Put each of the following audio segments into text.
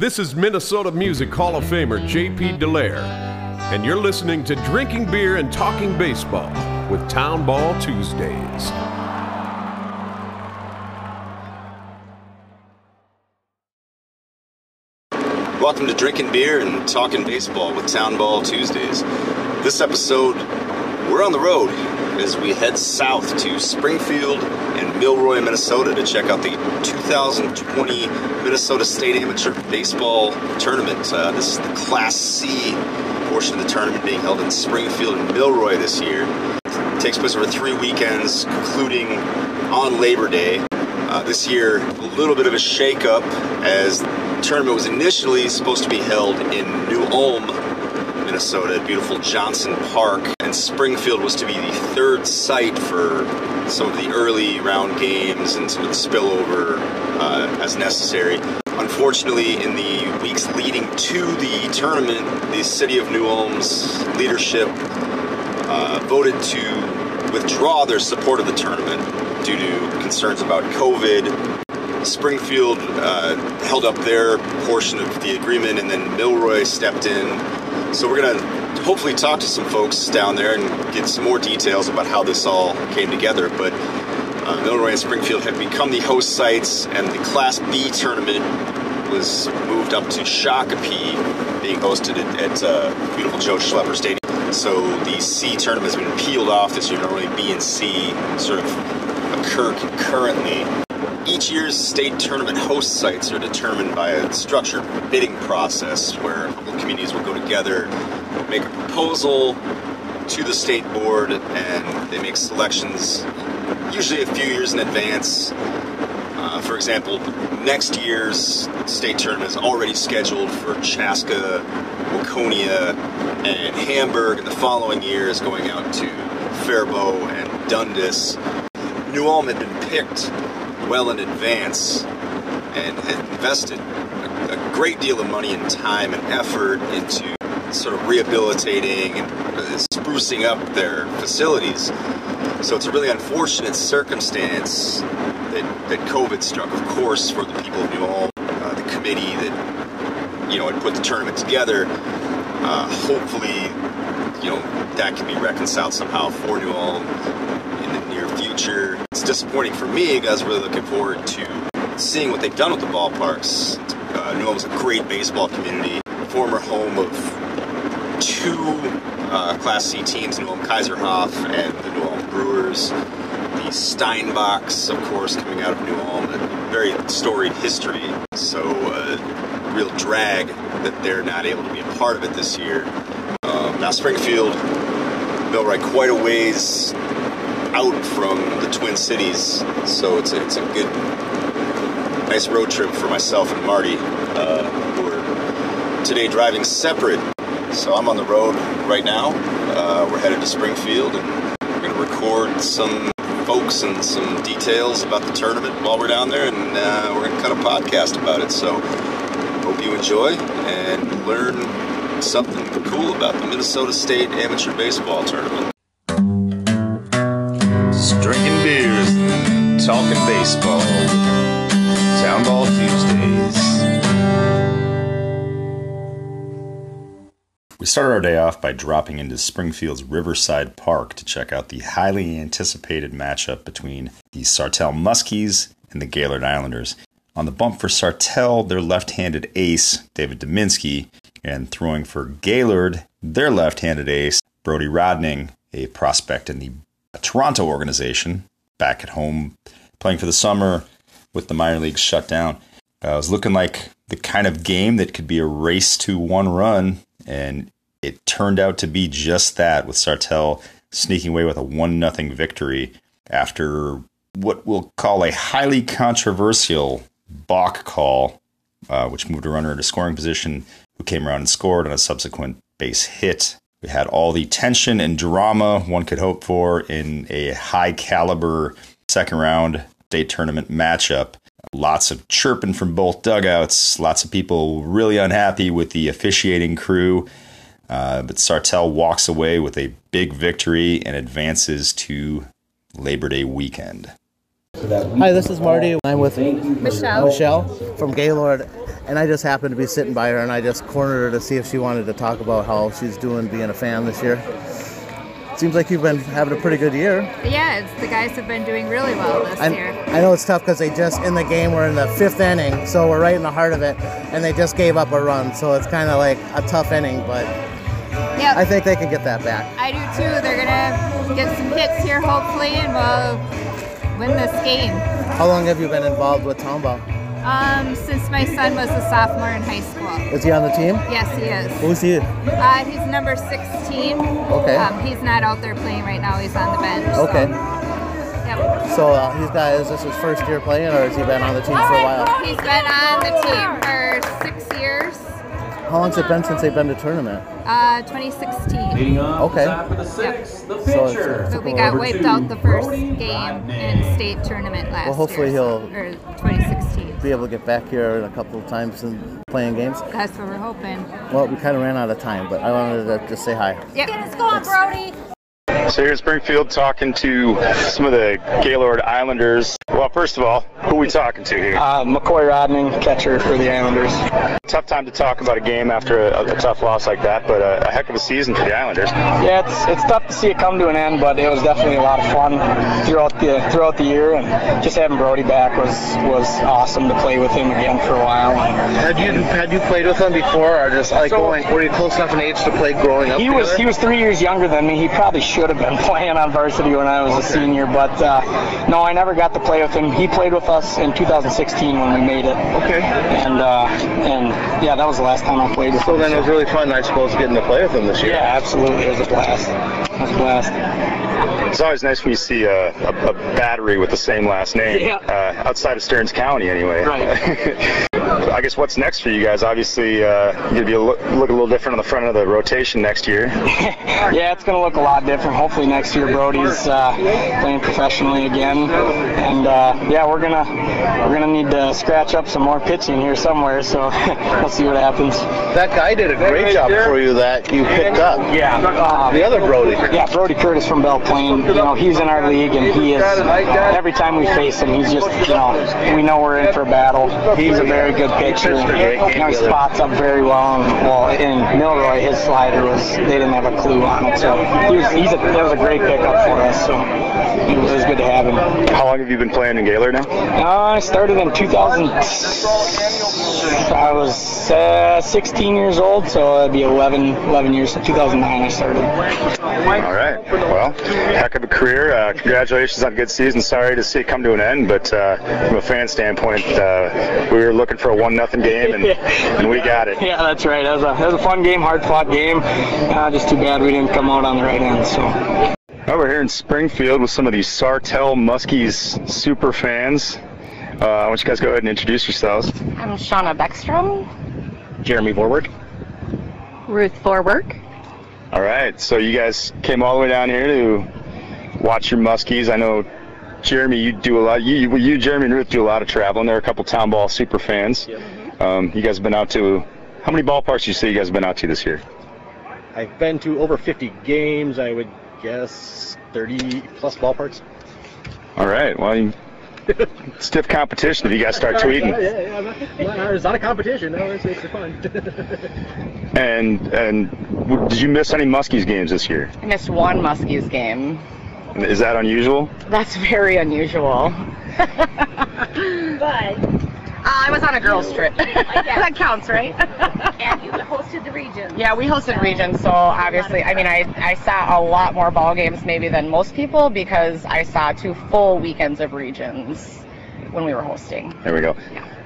This is Minnesota Music Hall of Famer J.P. Dallaire, and you're listening to Drinking Beer and Talking Baseball with Town Ball Tuesdays. Welcome to Drinking Beer and Talking Baseball with Town Ball Tuesdays. This episode, we're on the road as we head south to Springfield Milroy, Minnesota to check out the 2020 Minnesota State Amateur Baseball Tournament. Uh, this is the Class C portion of the tournament being held in Springfield and Milroy this year. It takes place over three weekends, concluding on Labor Day. Uh, this year, a little bit of a shakeup as the tournament was initially supposed to be held in New Ulm, Minnesota, beautiful Johnson Park, and Springfield was to be the third site for some of the early round games and some of the spillover uh, as necessary. Unfortunately, in the weeks leading to the tournament, the city of New Ulm's leadership uh, voted to withdraw their support of the tournament due to concerns about COVID. Springfield uh, held up their portion of the agreement, and then Milroy stepped in. So we're going to hopefully talk to some folks down there and get some more details about how this all came together. But uh, Milroy and Springfield have become the host sites, and the Class B tournament was moved up to Shakopee, being hosted at, at uh, beautiful Joe Schleper Stadium. So the C tournament has been peeled off this year. Normally B and C sort of occur concurrently. Each year's state tournament host sites are determined by a structured bidding process where communities will go together, make a proposal to the state board, and they make selections usually a few years in advance. Uh, for example, next year's state tournament is already scheduled for Chaska, Waconia, and Hamburg, and the following year is going out to Faribault and Dundas. New Ulm had been picked well in advance and had invested a, a, great deal of money and time and effort into sort of rehabilitating and sprucing up their facilities. So it's a really unfortunate circumstance that, that COVID struck, of course, for the people of New Ulm, uh, the committee that, you know, had put the tournament together. Uh, hopefully, you know, that can be reconciled somehow for New Ulm in the near future. It's disappointing for me I was really looking forward to seeing what they've done with the ballparks. Uh, New Ulm is a great baseball community, former home of two uh, Class C teams, New Ulm Kaiserhof and the New Ulm Brewers. The Steinbachs, of course, coming out of New Ulm, a very storied history. So, uh, real drag that they're not able to be a part of it this year. Um, now, Springfield, Milroy, quite a ways out from the Twin Cities, so it's a, it's a good, nice road trip for myself and Marty, uh, who are today driving separate. So I'm on the road right now. Uh, we're headed to Springfield, and we're going to record some folks and some details about the tournament while we're down there, and uh, we're going to cut a podcast about it. So hope you enjoy and learn something cool about the Minnesota State Amateur Baseball Tournament. Just drinking beers, talking baseball. Started our day off by dropping into Springfield's Riverside Park to check out the highly anticipated matchup between the Sartell Muskies and the Gaylord Islanders. On the bump for Sartell, their left handed ace, David Dominski, and throwing for Gaylord, their left handed ace, Brody Rodning, a prospect in the Toronto organization, back at home playing for the summer with the minor leagues shut down. Uh, it was looking like the kind of game that could be a race to one run, and it turned out to be just that, with Sartell sneaking away with a one nothing victory after what we'll call a highly controversial balk call, uh, which moved a runner into scoring position, who came around and scored on a subsequent base hit. We had all the tension and drama one could hope for in a high caliber second round state tournament matchup. Lots of chirping from both dugouts, lots of people really unhappy with the officiating crew. Uh, but Sartell walks away with a big victory and advances to Labor Day weekend. Hi, this is Marty. I'm with Michelle. Michelle from Gaylord, and I just happened to be sitting by her, and I just cornered her to see if she wanted to talk about how she's doing being a fan this year. Seems like you've been having a pretty good year. Yeah, it's, the guys have been doing really well this I, year. I know it's tough because they just in the game we're in the fifth inning, so we're right in the heart of it, and they just gave up a run, so it's kind of like a tough inning, but Yep, I think they can get that back. I do too. They're gonna get some hits here hopefully, and we'll win this game. How long have you been involved with town ball? Um, since my son was a sophomore in high school. Is he on the team? Yes, he is. Who's he? Uh, he's number 16. Okay. Um, he's not out there playing right now. He's on the bench. so- Okay. Yep. So uh, he's got is this his first year playing, or has he been on the team for a while? He's been on the team for six years. How long's it been since they've been to tournament? Uh, 2016. Okay. Yep. So it's, it's But we got wiped out the first game in state tournament last Well, hopefully year. he'll- or 2016. be able to get back here a couple of times and playing games. That's what we're hoping. Well, we kind of ran out of time, but I wanted to just say hi. Yep. Get us going, Brody. So here's Springfield, talking to some of the Gaylord Islanders. Well, first of all, who are we talking to here? Uh, McCoy Rodning, catcher for the Islanders. Tough time to talk about a game after a, a tough loss like that, but a, a heck of a season for the Islanders. Yeah, it's it's tough to see it come to an end, but it was definitely a lot of fun throughout the throughout the year, and just having Brody back was was awesome to play with him again for a while. Had you had you played with him before, or just like So- going? Were you close enough in age to play growing up? He was together? he was three years younger than me. He probably should have been playing on varsity when I was a senior, but uh, no, I never got to play with him. He played with us in 2016 when we made it. Okay. And uh, and yeah, that was the last time I played with So him. then it was really fun, I suppose, getting to play with him this year. yeah, absolutely, it was a blast. It was a blast. It's always nice when you see a, a, a battery with the same last name, Yeah. uh, outside of Stearns County anyway. Right. I guess what's next for you guys? Obviously, uh, you're going to be a look, look a little different on the front of the rotation next year. Yeah, it's going to look a lot different. Hopefully next year Brody's uh, playing professionally again, and uh, yeah, we're gonna we're gonna need to scratch up some more pitching here somewhere. So we'll see what happens. That guy did a great job for you that you picked up. Yeah, uh, The other Brody. yeah, Brody Curtis from Belle Plaine. You know, he's in our league, and he is. Every time we face him, he's just you know we know we're in for a battle. He's a very good pitcher. You know, he spots up very well. And, well, in Milroy, his slider was they didn't have a clue on it, so he was he's a that was a great pickup for us. So it was, good to have him. How long have you been playing in Gaylord now? Uh, I started in 2000. I was uh, 16 years old, so it'd be 11, 11 years. 2009 I started. All right. Well, heck of a career. Uh, congratulations on a good season. Sorry to see it come to an end, but uh, from a fan standpoint, uh, we were looking for a one nothing game, and, and we got it. Yeah, that's right. That was a, that was a fun game, hard fought game. Uh, just too bad we didn't come out on the right end. So. Well, we're here in Springfield with some of these Sartell Muskies super fans. Uh, why don't you guys to go ahead and introduce yourselves? I'm Shauna Beckstrom. Jeremy Vorward. Ruth Forwork. All right, so you guys came all the way down here to watch your Muskies. I know, Jeremy, you do a lot. You, you Jeremy, and Ruth do a lot of traveling. There are a couple town ball super fans. Um, you guys have been out to how many ballparks? Do you say you guys have been out to this year? I've been to over 50 games. I would guess 30 plus ballparks. All right, well, you, stiff competition if you guys start tweeting. Yeah, yeah, yeah. It's not a competition. No, it's, it's fun. And and did you miss any Muskies games this year? I missed one Muskies game. Is that unusual? That's very unusual. but uh, I was on a girls' trip. that counts, right? And you hosted the region. yeah, we hosted regions, so obviously, I mean, I, I saw a lot more ball games maybe than most people because I saw two full weekends of regions when we were hosting. There we go.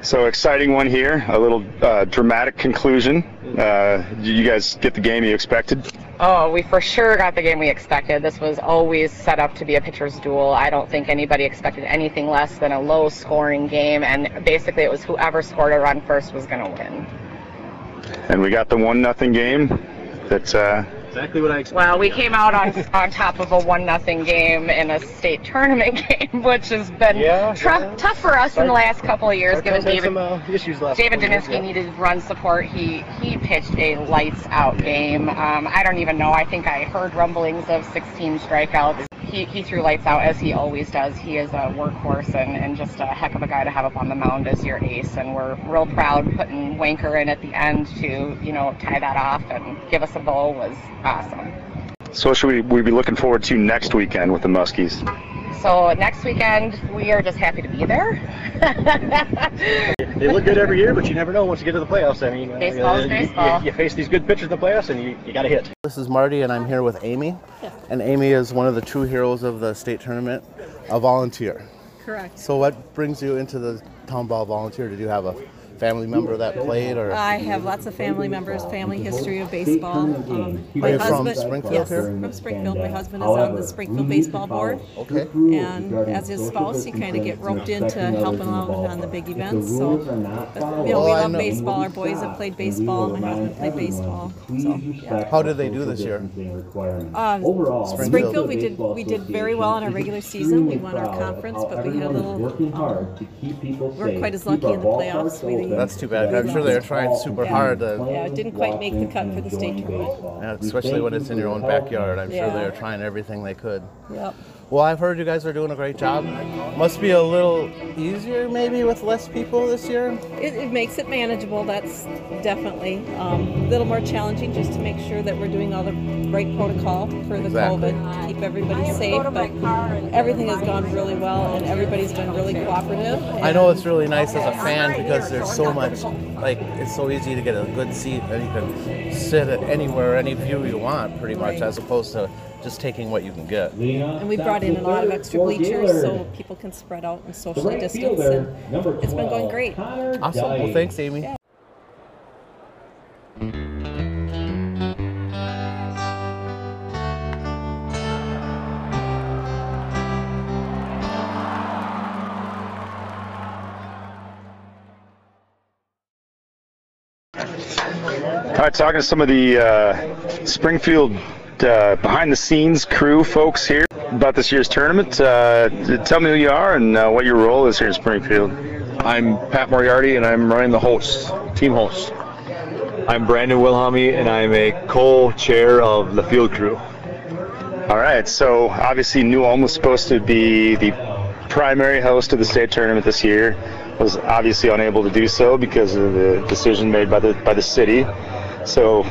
So exciting one here. A little uh, dramatic conclusion. Uh, did you guys get the game you expected? Oh, we for sure got the game we expected. This was always set up to be a pitcher's duel. I don't think anybody expected anything less than a low scoring game, and basically it was whoever scored a run first was going to win. And we got the one nothing game. That uh, exactly what I expected. Well, we came out on on top of a one nothing game in a state tournament game, which has been Yeah, tough yeah. tough for us in the last couple of years, given David some uh, issues last David Daninsky yeah. needed run support. He he pitched a lights out game. Um, I don't even know. I think I heard rumblings of 16 strikeouts. He, he threw lights out as he always does. He is a workhorse and, and just a heck of a guy to have up on the mound as your ace. And we're real proud putting Wanker in at the end to, you know, tie that off and give us a bowl was awesome. So what should we, we be looking forward to next weekend with the Muskies? So next weekend, we are just happy to be there. They look good every year, but you never know once you get to the playoffs. I mean, uh, Baseball is you- baseball. You, you face these good pitchers in the playoffs, and you, you got to hit. This is Marty, and I'm here with Amy. And Amy is one of the true heroes of the state tournament, a volunteer. Correct. So, what brings you into the town ball volunteer? Did you have a family member that played, or I have lots of family members, family history of baseball. Um, my you from husband, Springfield yes, here? from Springfield. My husband is on the Springfield baseball board. Okay. And as his spouse, you kind of get roped into helping out on the big events. So, but, you know, we love baseball. Our boys have played baseball. My husband played baseball. So, yeah. how did they do this year? Um, Springfield, we did we did very well in our regular season. We won our conference, but we had a little. Um, we're not quite as lucky in the playoffs. We, That's too bad. I'm sure they're trying super Yeah. hard to, Yeah, it didn't quite make the cut for the state tournament. yeah, especially when it's in your own backyard. I'm sure they're trying everything they could. Yep. Well, I've heard you guys are doing a great job. Must be a little easier, maybe, with less people this year. It, it makes it manageable. That's definitely um, a little more challenging just to make sure that we're doing all the right protocol for the Exactly. COVID to keep everybody safe. But everything has gone really well, and everybody's been really cooperative. I know it's really nice as a fan because there's so much, like, it's so easy to get a good seat and you can sit at anywhere, any view you want, pretty much, Right. as opposed to just taking what you can get. And we brought in a lot of extra bleachers so people can spread out and socially distance. And it's been going great. Awesome. Well, thanks, Amy. All right, talking to some of the uh, Springfield uh, behind the scenes crew folks here about this year's tournament. Uh, tell me who you are and uh, what your role is here in Springfield. I'm Pat Moriarty, and I'm running the host, team host. I'm Brandon Wilhelmy, and I'm a co-chair of the field crew. All right, so obviously New Ulm was supposed to be the primary host of the state tournament this year. Was obviously unable to do so because of the decision made by the by the city. So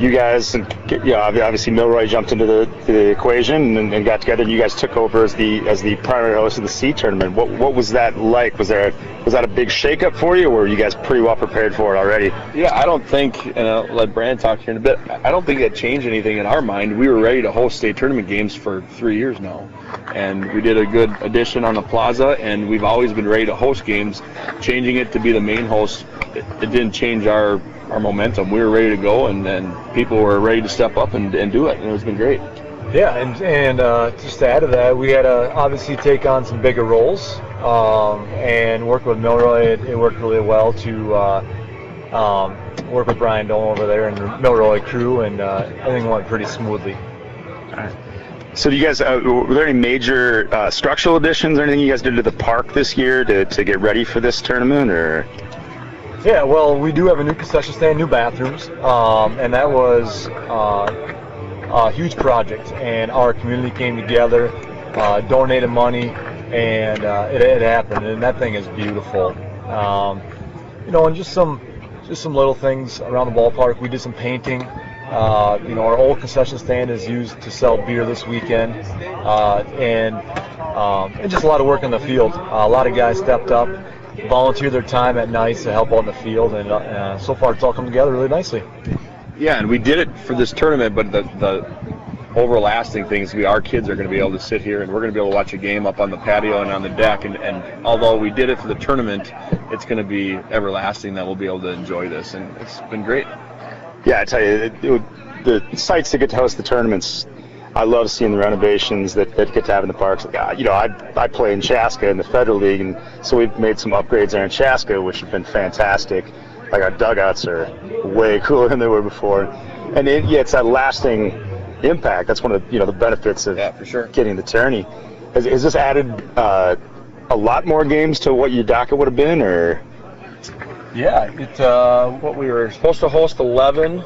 you guys, and yeah, obviously Milroy jumped into the, the equation and, and got together. and You guys took over as the as the primary host of the C tournament. What what was that like? Was there was that a big shakeup for you, or were you guys pretty well prepared for it already? Yeah, I don't think, and I'll let Brandon talk here in a bit. I don't think that changed anything in our mind. We were ready to host state tournament games for three years now, and we did a good addition on the plaza, and we've always been ready to host games. Changing it to be the main host, it, it didn't change our our momentum. We were ready to go, and then people were ready to step up and, and do it, and it's been great. Yeah, and and uh, just to add to that, we had to obviously take on some bigger roles, um, and work with Milroy. It, it worked really well to uh, um, work with Brian Dole over there and the Milroy crew, and uh, everything went pretty smoothly. So, do you guys, uh, were there any major uh, structural additions or anything you guys did to the park this year to, to get ready for this tournament, or? Yeah, well, we do have a new concession stand, new bathrooms, um, and that was uh, a huge project. And our community came together, uh, donated money, and uh, it, it happened. And that thing is beautiful. Um, you know, and just some just some little things around the ballpark. We did some painting. Uh, you know, our old concession stand is used to sell beer this weekend, uh, and um, and just a lot of work in the field. Uh, a lot of guys stepped up, volunteered their time at nights to help on the field, and uh, so far it's all come together really nicely. Yeah, and we did it for this tournament, but the the overlasting things we our kids are going to be able to sit here and we're going to be able to watch a game up on the patio and on the deck and, and although we did it for the tournament it's going to be everlasting that we'll be able to enjoy this and it's been great Yeah, I tell you, it, it, the sites that get to host the tournaments, I love seeing the renovations that, that get to have in the parks. Like, uh, you know, I, I play in Chaska in the Federal League, and so we've made some upgrades there in Chaska, which have been fantastic. Like our dugouts are way cooler than they were before, and it, yeah, it's that lasting impact. That's one of the, you know the benefits of for sure. getting the tourney. Has, has this added uh, a lot more games to what your docket would have been, or? Yeah, it uh, what we were supposed to host 11,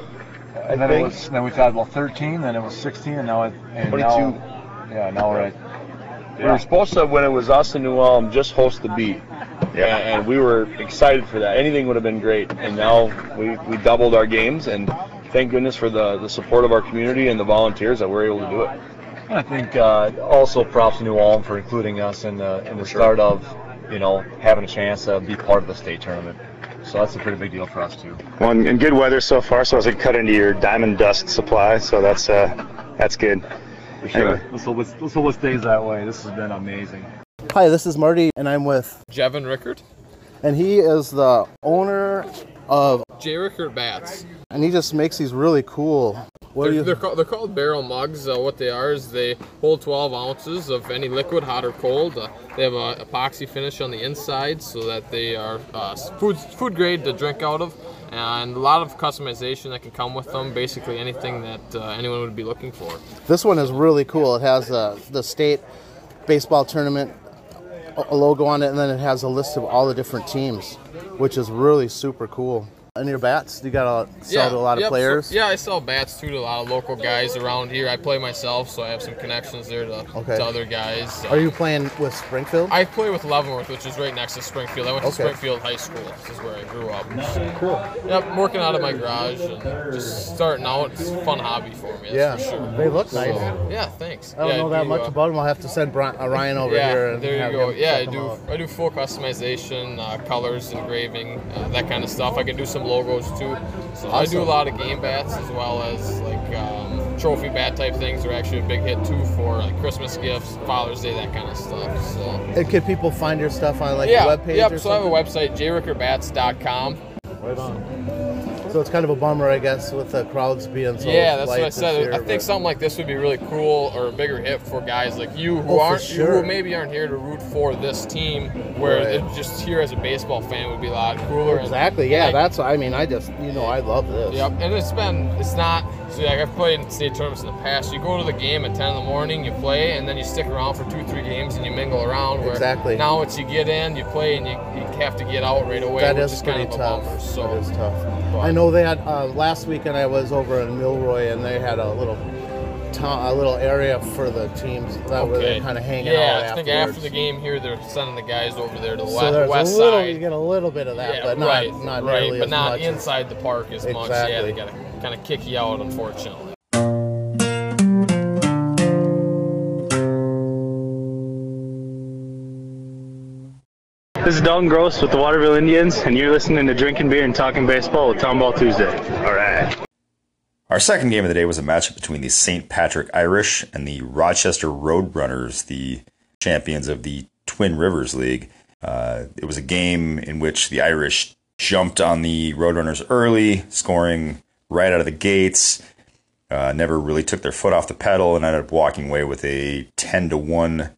and then it think. was then we've had well 13, then it was 16, and now it and 22. now Yeah, now we're at. We were supposed to, when it was us in New Ulm, just host the beat. Yeah. And, and we were excited for that. Anything would have been great. And now we, we doubled our games, and thank goodness for the, the support of our community and the volunteers that we're able to do it. I think uh, also props to New Ulm for including us in the in the start of, you know, having a chance to be part of the state tournament. So that's a pretty big deal for us too. Well, and, and good weather so far, so I was like cut into your diamond dust supply, so that's uh, that's good. For sure. Anyway. Let's, hope it's, let's it stays that way. This has been amazing. Hi, this is Marty, and I'm with Jevin Rickard. And he is the owner of J. Rickard Bats. And he just makes these really cool. What they're, you... they're, called, they're called barrel mugs. Uh, what they are is they hold 12 ounces of any liquid, hot or cold. Uh, they have an epoxy finish on the inside so that they are uh, food, food grade to drink out of and a lot of customization that can come with them. Basically, anything that uh, anyone would be looking for. This one is really cool. It has uh, the state baseball tournament a logo on it, and then it has a list of all the different teams, which is really super cool. And your bats, you got to sell yeah, to a lot yep, of players. So, yeah, I sell bats too to a lot of local guys around here. I play myself, so I have some connections there to, okay. to other guys. Are you playing with Springfield? I play with Leavenworth, which is right next to Springfield. I went okay. to Springfield High School. This is where I grew up. So, cool. Yep, I'm working out of my garage and just starting out. It's a fun hobby for me. yeah, for sure. they look nice. So, yeah, thanks. I don't yeah, know that much uh, about them. I'll have to send Brian, uh, Ryan over yeah, here. And there you go. Yeah, I do. I do full customization, uh, colors, engraving, uh, that kind of stuff. I can do some logos too. So awesome. I do a lot of game bats as well as like um, trophy bat type things. They're actually a big hit too for like Christmas gifts, Father's Day, that kind of stuff. So. And can people find your stuff on like yeah, a web page? Yep. so something? I have a website, jrickardbats.com. Right on. So it's kind of a bummer, I guess, with uh, the crowds being so. Yeah, that's what I said. Year, I think but... something like this would be really cool or a bigger hit for guys like you who oh, aren't, sure. who maybe aren't here to root for this team, where right. just here as a baseball fan would be a lot cooler. Exactly. And, yeah, and that's. I mean, I just, you know, I love this. Yep, and it's been, it's not. So like I've played in state tournaments in the past. You go to the game at 10 in the morning, you play, and then you stick around for two, three games, and you mingle around. Where exactly. Now once you get in, you play, and you, you have to get out right away. That is, kind of tough. bummer. So that is tough. But, I know they had uh, last weekend. I was over in Milroy, and they had a little town, a little area for the teams that okay. were they kind of hanging yeah, out. Yeah, I think after the game here, they're sending the guys over there to the so west, west little, side. You get a little bit of that, yeah, but not right, not right, but not much inside the park as exactly. much. Yeah, they gotta kind of kick you out, unfortunately. This is Dalton Gross with the Waterville Indians, and you're listening to Drinking Beer and Talking Baseball with Town Ball Tuesday. All right. Our second game of the day was a matchup between the St. Patrick Irish and the Rochester Roadrunners, the champions of the Twin Rivers League. Uh, it was a game in which the Irish jumped on the Roadrunners early, scoring right out of the gates. Uh, never really took their foot off the pedal and ended up walking away with a 10 to 1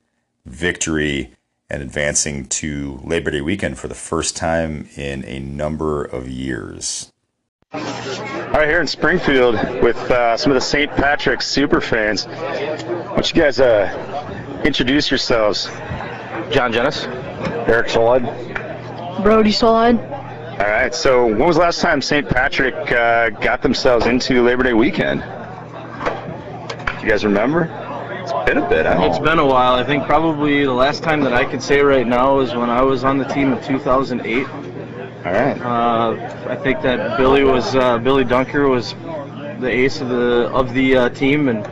victory and advancing to Labor Day weekend for the first time in a number of years. All right, here in Springfield with uh, some of the St. Patrick's super fans. Why don't you guys uh, introduce yourselves? John Jennis. Eric Solid. Brody Solid. All right, so when was the last time St. Patrick uh, got themselves into Labor Day weekend? Do you guys remember? It's been a bit. It's been a while. I think probably the last time that I could say right now is when I was on the team in 2008. All right. Uh, I think that Billy was uh, Billy Dunker was the ace of the of the uh, team, and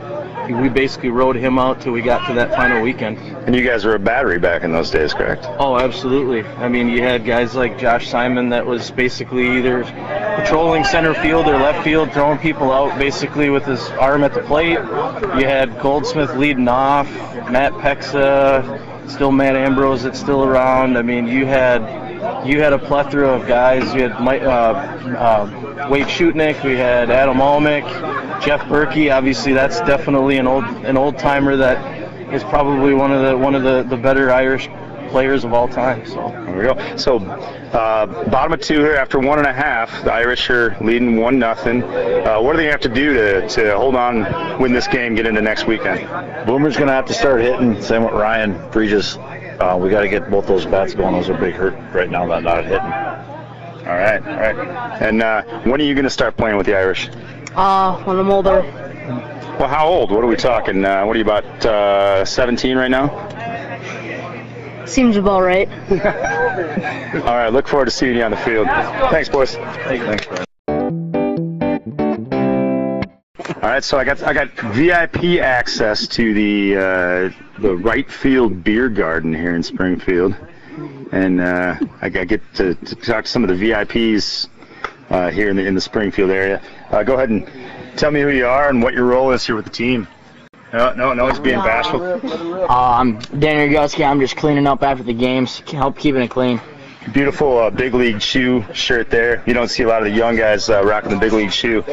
we basically rode him out till we got to that final weekend. And you guys were a battery back in those days, correct? Oh, absolutely. I mean, you had guys like Josh Simon that was basically either patrolling center field or left field, throwing people out basically with his arm at the plate. You had Goldsmith leading off, Matt Pexa, still Matt Ambrose that's still around. I mean, you had you had a plethora of guys. You had Mike, uh, uh, Wade Shutnick, we had Adam Almick, Jeff Berkey. Obviously, that's definitely an old an old timer that is probably one of the one of the, the better Irish players of all time. So there we go. So uh, bottom of two here after one and a half. The Irish are leading one nothing. Uh, what do they going to have to do to, to hold on, win this game, get into next weekend? Boomer's going to have to start hitting. Same with Ryan Bridges. Uh, we got to get both those bats going. Those are big hurt right now. That not hitting. All right, all right. And uh, when are you going to start playing with the Irish? Uh, when I'm older. Well, how old? What are we talking? Uh, what are you about? Uh, 17 right now? Seems about right. All right. Look forward to seeing you on the field. Thanks, boys. Thanks, Brian. All right, so I got I got VIP access to the uh, the right field beer garden here in Springfield, and uh, I, I get to, to talk to some of the VIPs uh, here in the in the Springfield area. Uh, go ahead and tell me who you are and what your role is here with the team. No, no, no, he's being bashful. Uh, I'm Danny Roguski. I'm just cleaning up after the games, help keeping it clean. Beautiful uh, Big League Chew shirt there. You don't see a lot of the young guys uh, rocking the Big League Chew,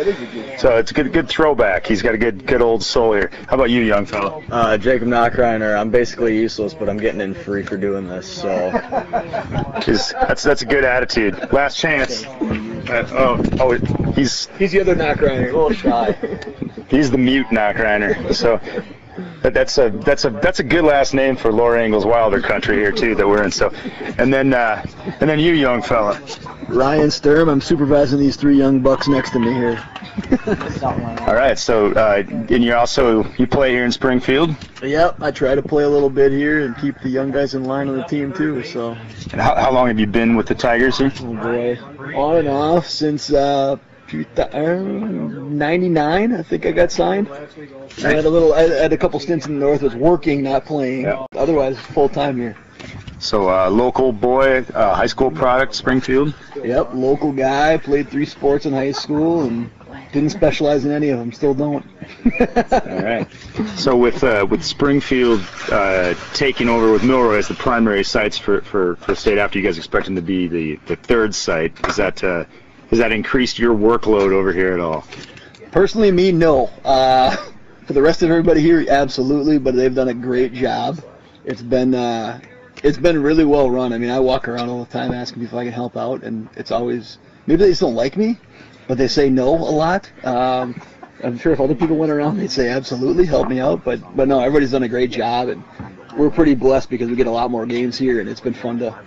so it's a good good throwback. He's got a good good old soul here. How about you, young fellow? Uh, Jacob Knockreiner. I'm basically useless, but I'm getting in free for doing this. So that's that's a good attitude. Last chance. Uh, oh, oh, he's he's the other Knockreiner, a little shy. he's the mute Knockreiner. So that, that's a that's a that's a good last name for Laura Ingalls Wilder country here too that we're in. So, and then uh, and then you, young fella. Ryan Sturm. I'm supervising these three young bucks next to me here. All right. So, uh, and you also you play here in Springfield. Yep, I try to play a little bit here and keep the young guys in line on the team too. So, And how, how long have you been with the Tigers here? oh boy, on and off since uh, 99. I think I got signed. I had a little, I had a couple stints in the North. Was working, not playing. Otherwise, full time here. So, uh, local boy, uh, high school product, Springfield. Yep, local guy. Played three sports in high school and didn't specialize in any of them. Still don't. All right. So with uh, with Springfield uh, taking over with Milroy as the primary sites for, for, for state after you guys expect them to be the, the third site, is that uh, has that increased your workload over here at all? Personally, me, no. Uh, for the rest of everybody here, absolutely. But they've done a great job. It's been uh, it's been really well run. I mean, I walk around all the time asking people if I can help out, and it's always maybe they just don't like me, but they say no a lot. Um, I'm sure if other people went around, they'd say absolutely help me out. But but no, everybody's done a great job, and we're pretty blessed because we get a lot more games here, and it's been fun to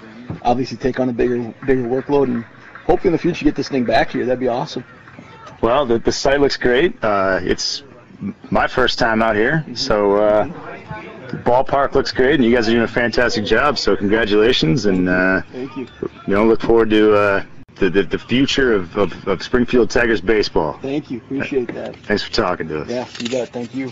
obviously take on a bigger bigger workload, and hopefully in the future get this thing back here. That'd be awesome. Well, the, the site looks great. Uh, it's my first time out here, so uh, the ballpark looks great, and you guys are doing a fantastic job. So congratulations, and uh, Thank you. you know, look forward to uh, the, the the future of, of, of Springfield Tigers baseball. Thank you. Appreciate that. Thanks for talking to us. Yeah, you bet. Thank you.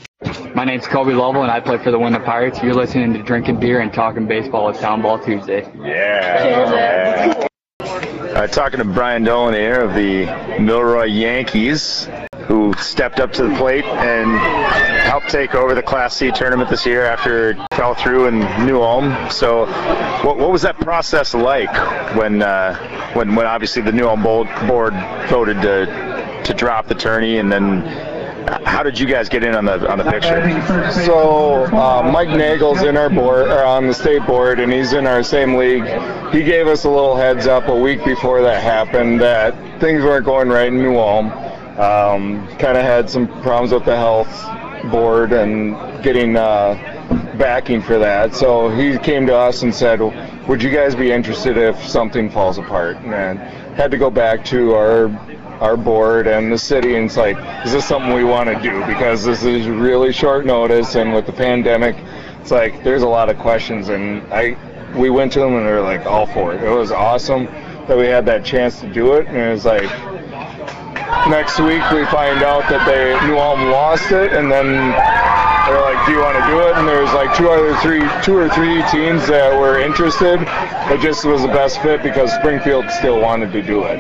My name's Kobe Lovell, and I play for the Winter Pirates. You're listening to Drinking Beer and Talking Baseball with Town Ball Tuesday. Yeah. Uh, talking to Brian Dolan here of the Milroy Yankees, who stepped up to the plate and helped take over the Class C tournament this year after it fell through in New Ulm. So, what, what was that process like when, uh, when, when obviously the New Ulm board voted to, to drop the tourney, and then how did you guys get in on the on the picture? So uh, Mike Nagel's in our board, or on the state board, and he's in our same league. He gave us a little heads up a week before that happened that things weren't going right in New Ulm. Um, kind of had some problems with the health board and getting uh, backing for that. So he came to us and said, "Would you guys be interested if something falls apart?" And had to go back to our our board and the city and it's like is this something we want to do because this is really short notice and with the pandemic it's like there's a lot of questions and i we went to them and they were like all for it it was awesome that we had that chance to do it and it was like next week we find out that they New Ulm lost it, and then they're like, "Do you want to do it?" And there's like two other three, two or three teams that were interested. It just was the best fit because Springfield still wanted to do it.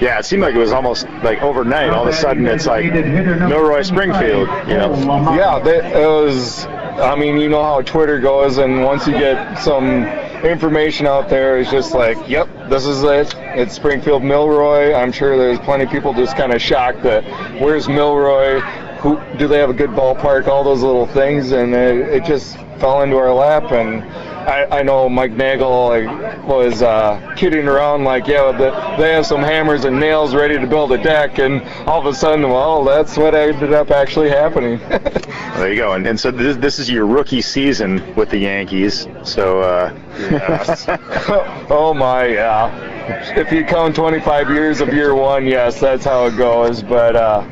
Yeah, it seemed like it was almost like overnight. All of a sudden, it's like Milroy Springfield. You know. Yeah, they, it was. I mean, you know how Twitter goes, and once you get some information out there is just like, yep, this is it. It's Springfield Milroy. I'm sure there's plenty of people just kind of shocked that where's Milroy? Who do they have a good ballpark? All those little things, and it, it just fell into our lap. And I, I know Mike Nagel like, was uh, kidding around, like, yeah, the, they have some hammers and nails ready to build a deck, and all of a sudden, well, that's what ended up actually happening. There you go. And, and so this, this is your rookie season with the Yankees. So, uh, oh my, yeah. If you count 25 years of year one, yes, that's how it goes. But uh,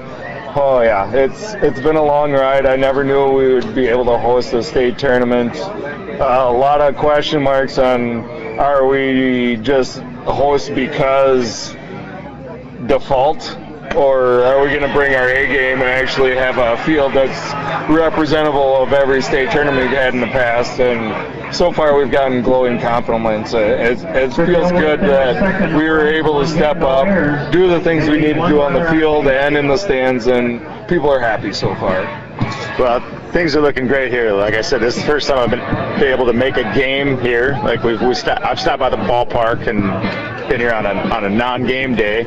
Oh yeah, it's it's been a long ride. I never knew we would be able to host a state tournament. Uh, a lot of question marks on are we just host because default or are we going to bring our A game and actually have a field that's representable of every state tournament we've had in the past? And so far, we've gotten glowing compliments. It, it feels good that we were able to step up, do the things we need to do on the field and in the stands, and people are happy so far. Well, things are looking great here. Like I said, this is the first time I've been, been able to make a game here. Like we've we st- I've stopped by the ballpark and been here on a on a non-game day,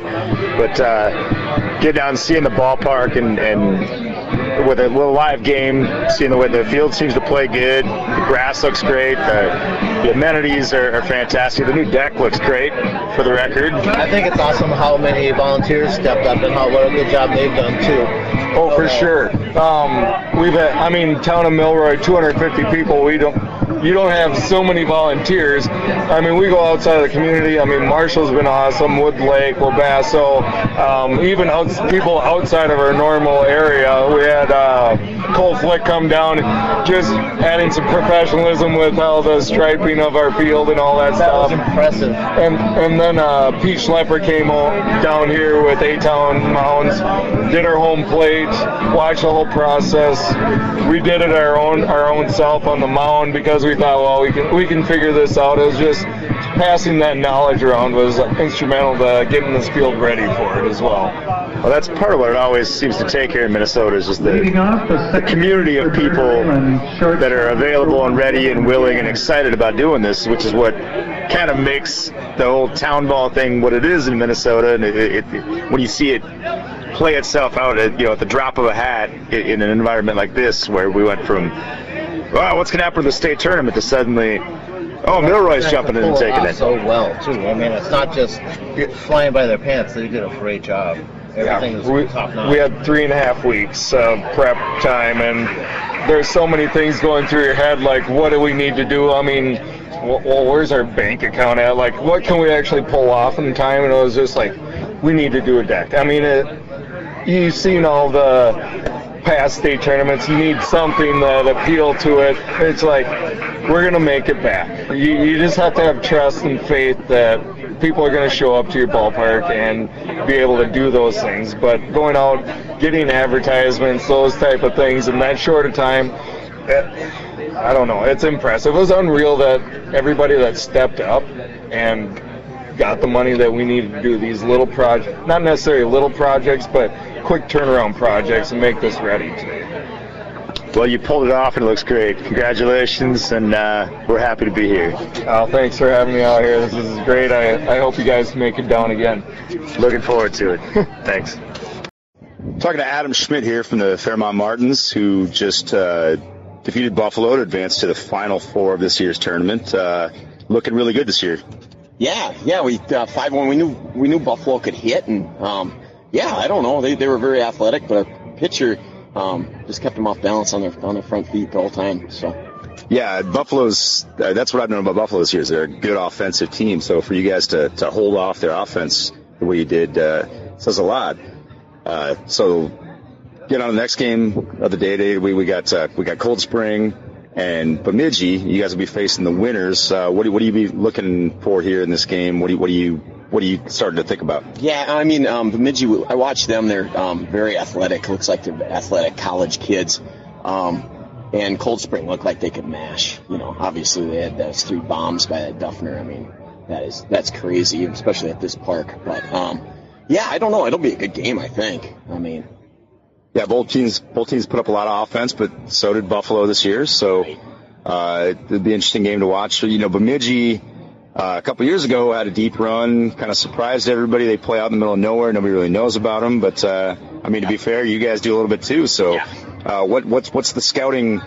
but uh, get down, seeing the ballpark and and with a little live game, seeing the way the field seems to play good, the grass looks great, the, the amenities are, are fantastic. The new deck looks great, for the record. I think it's awesome how many volunteers stepped up and how what a good job they've done too. Oh, for sure. Um, we've had, I mean, town of Milroy, 250 people. We don't, you don't have so many volunteers. I mean, we go outside of the community. I mean, Marshall's been awesome, Wood Lake, Wabasso, um, even out, people outside of our normal area. We had uh, Cole Flick come down, just adding some professionalism with all the striping of our field and all that, That stuff. was impressive. And and then uh, Pete Schlepper came down here with A-Town Mounds, did our home plate, watched the whole process. We did it our own our own self on the mound because we thought, well, we can we can figure this out. It was just passing that knowledge around was instrumental to getting this field ready for it as well. Well, that's part of what it always seems to take here in Minnesota is just the, the community of people that are available and ready and willing and excited about doing this, which is what kind of makes the whole town ball thing what it is in Minnesota. And it, it, it, when you see it play itself out at you know at the drop of a hat in an environment like this, where we went from wow, what's going to happen to the state tournament to suddenly oh Milroy's jumping in and taking it. so well too. I mean, it's not just flying by their pants. They did a great job. Everything was we, top notch. we had three and a half weeks of prep time, and there's so many things going through your head. Like, what do we need to do? I mean, well, well, where's our bank account at? Like, what can we actually pull off in time? And it was just like, we need to do a deck. I mean, it, you've seen all the past state tournaments. You need something that appeal to it. It's like we're gonna make it back. You, you just have to have trust and faith that people are gonna show up to your ballpark and be able to do those things. But going out, getting advertisements, those type of things in that short a time. eh, I don't know. It's impressive. It was unreal that everybody that stepped up and got the money that we needed to do these little projects, not necessarily little projects, but quick turnaround projects and make this ready today. Well, you pulled it off and it looks great. Congratulations, and uh, we're happy to be here. Oh, thanks for having me out here. This is great. I, I hope you guys make it down again. Looking forward to it. Thanks. Talking to Adam Schmidt here from the Fairmont Martins, who just uh, defeated Buffalo to advance to the final four of this year's tournament. Uh, looking really good this year. Yeah, yeah, we uh, five one. We knew we knew Buffalo could hit, and um, yeah, I don't know. They, they were very athletic, but our pitcher um, just kept them off balance on their on their front feet the whole time. So Yeah, Buffalo's. Uh, that's what I've known about Buffalo this year. Is they're a good offensive team. So for you guys to, to hold off their offense the way you did uh, says a lot. Uh, so get on the next game of the day. Today we we got uh, we got Cold Spring and Bemidji. You guys will be facing the winners. Uh, what do what do you be looking for here in this game? What do you, what do you what are you starting to think about? yeah, I mean, um, Bemidji. I watched them. They're um, very athletic. Looks like they're athletic college kids. Um, and Cold Spring looked like they could mash. You know, obviously they had those three bombs by that Duffner. I mean, that is that's crazy, especially at this park. But um, yeah, I don't know. It'll be a good game. I think. I mean, Yeah, both teams both teams put up a lot of offense, but so did Buffalo this year. So uh, it'd be an interesting game to watch. So, You know, Bemidji uh, a couple years ago had a deep run, kind of surprised everybody. They play out in the middle of nowhere. Nobody really knows about them. But uh, I mean, to be fair, you guys do a little bit too. So uh, what what's what's the scouting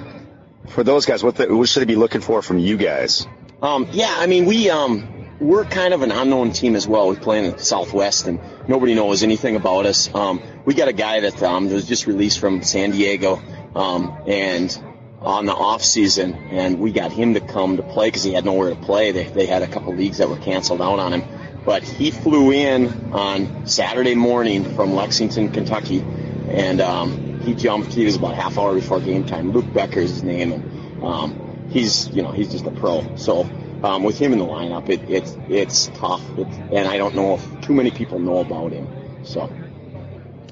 for those guys? What the, what should they be looking for from you guys? Um, yeah, I mean, we um, we're kind of an unknown team as well. We play in the Southwest, and nobody knows anything about us. Um, we got a guy that um, was just released from San Diego, um, and on the off season, and we got him to come to play because he had nowhere to play. They they had a couple leagues that were canceled out on him, but he flew in on Saturday morning from Lexington, Kentucky, and um, he jumped. He was about half hour before game time. Luke Becker is his name, and um, he's you know he's just a pro. So um, with him in the lineup, it, it's it's tough, it's, and I don't know if too many people know about him. So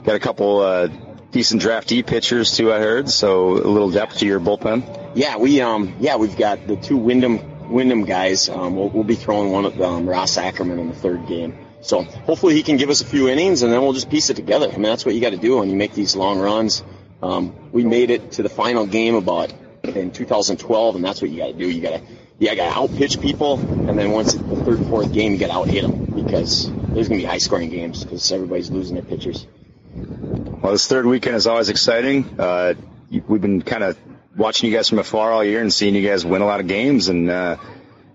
got a couple uh, decent draftee pitchers too. I heard so a little depth to your bullpen. Yeah, we um yeah we've got the two Wyndham Wyndham guys. Um, we'll, we'll be throwing one of um, Ross Ackerman in the third game. So hopefully he can give us a few innings, and then we'll just piece it together. I mean that's what you got to do when you make these long runs. Um, we made it to the final game about in 2012, and that's what you got to do. You got to you got to outpitch people, and then once the third, fourth game, you got to out hit them because there's going to be high scoring games because everybody's losing their pitchers. Well, this third weekend is always exciting. Uh, we've been kind of watching you guys from afar all year and seeing you guys win a lot of games, and uh,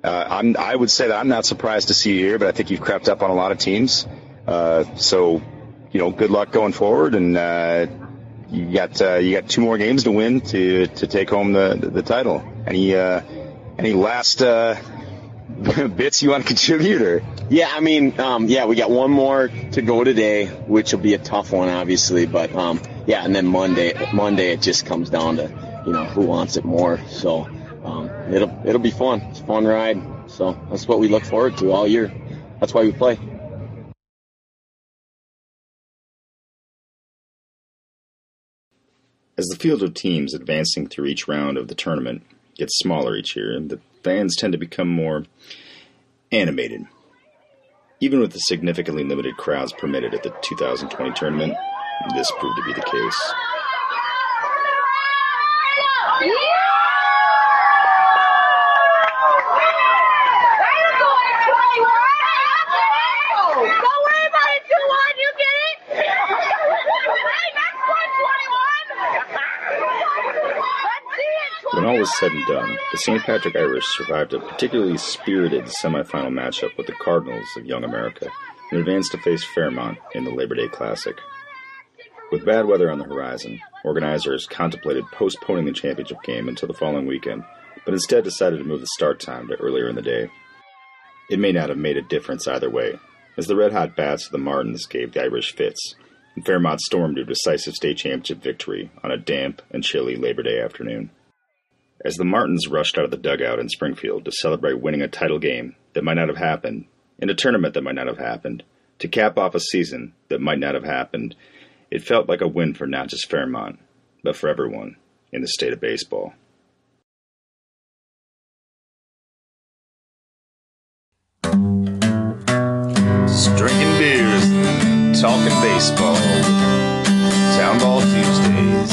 uh, I would say that I'm not surprised to see you here, but I think you've crept up on a lot of teams. Uh, so, you know, good luck going forward, and uh, you got uh, you got two more games to win to to take home the the, the title. Any any last uh, bits you want to contribute? Or? Yeah, I mean, um, yeah, we got one more to go today, which will be a tough one, obviously. But um, yeah, and then Monday, Monday it just comes down to you know who wants it more. So um, it'll it'll be fun. It's a fun ride. So that's what we look forward to all year. That's why we play. As the field of teams advancing through each round of the tournament gets smaller each year, and the fans tend to become more animated. Even with the significantly limited crowds permitted at the 2020 tournament, this proved to be the case. When all was said and done, the St. Patrick Irish survived a particularly spirited semifinal matchup with the Cardinals of Young America and advanced to face Fairmont in the Labor Day Classic. With bad weather on the horizon, organizers contemplated postponing the championship game until the following weekend, but instead decided to move the start time to earlier in the day. It may not have made a difference either way, as the red hot bats of the Martins gave the Irish fits, and Fairmont stormed to a decisive state championship victory on a damp and chilly Labor Day afternoon. As the Martins rushed out of the dugout in Springfield to celebrate winning a title game that might not have happened, in a tournament that might not have happened, to cap off a season that might not have happened, it felt like a win for not just Fairmont, but for everyone in the state of baseball. Just drinking beers, talking baseball. Town Ball Tuesdays.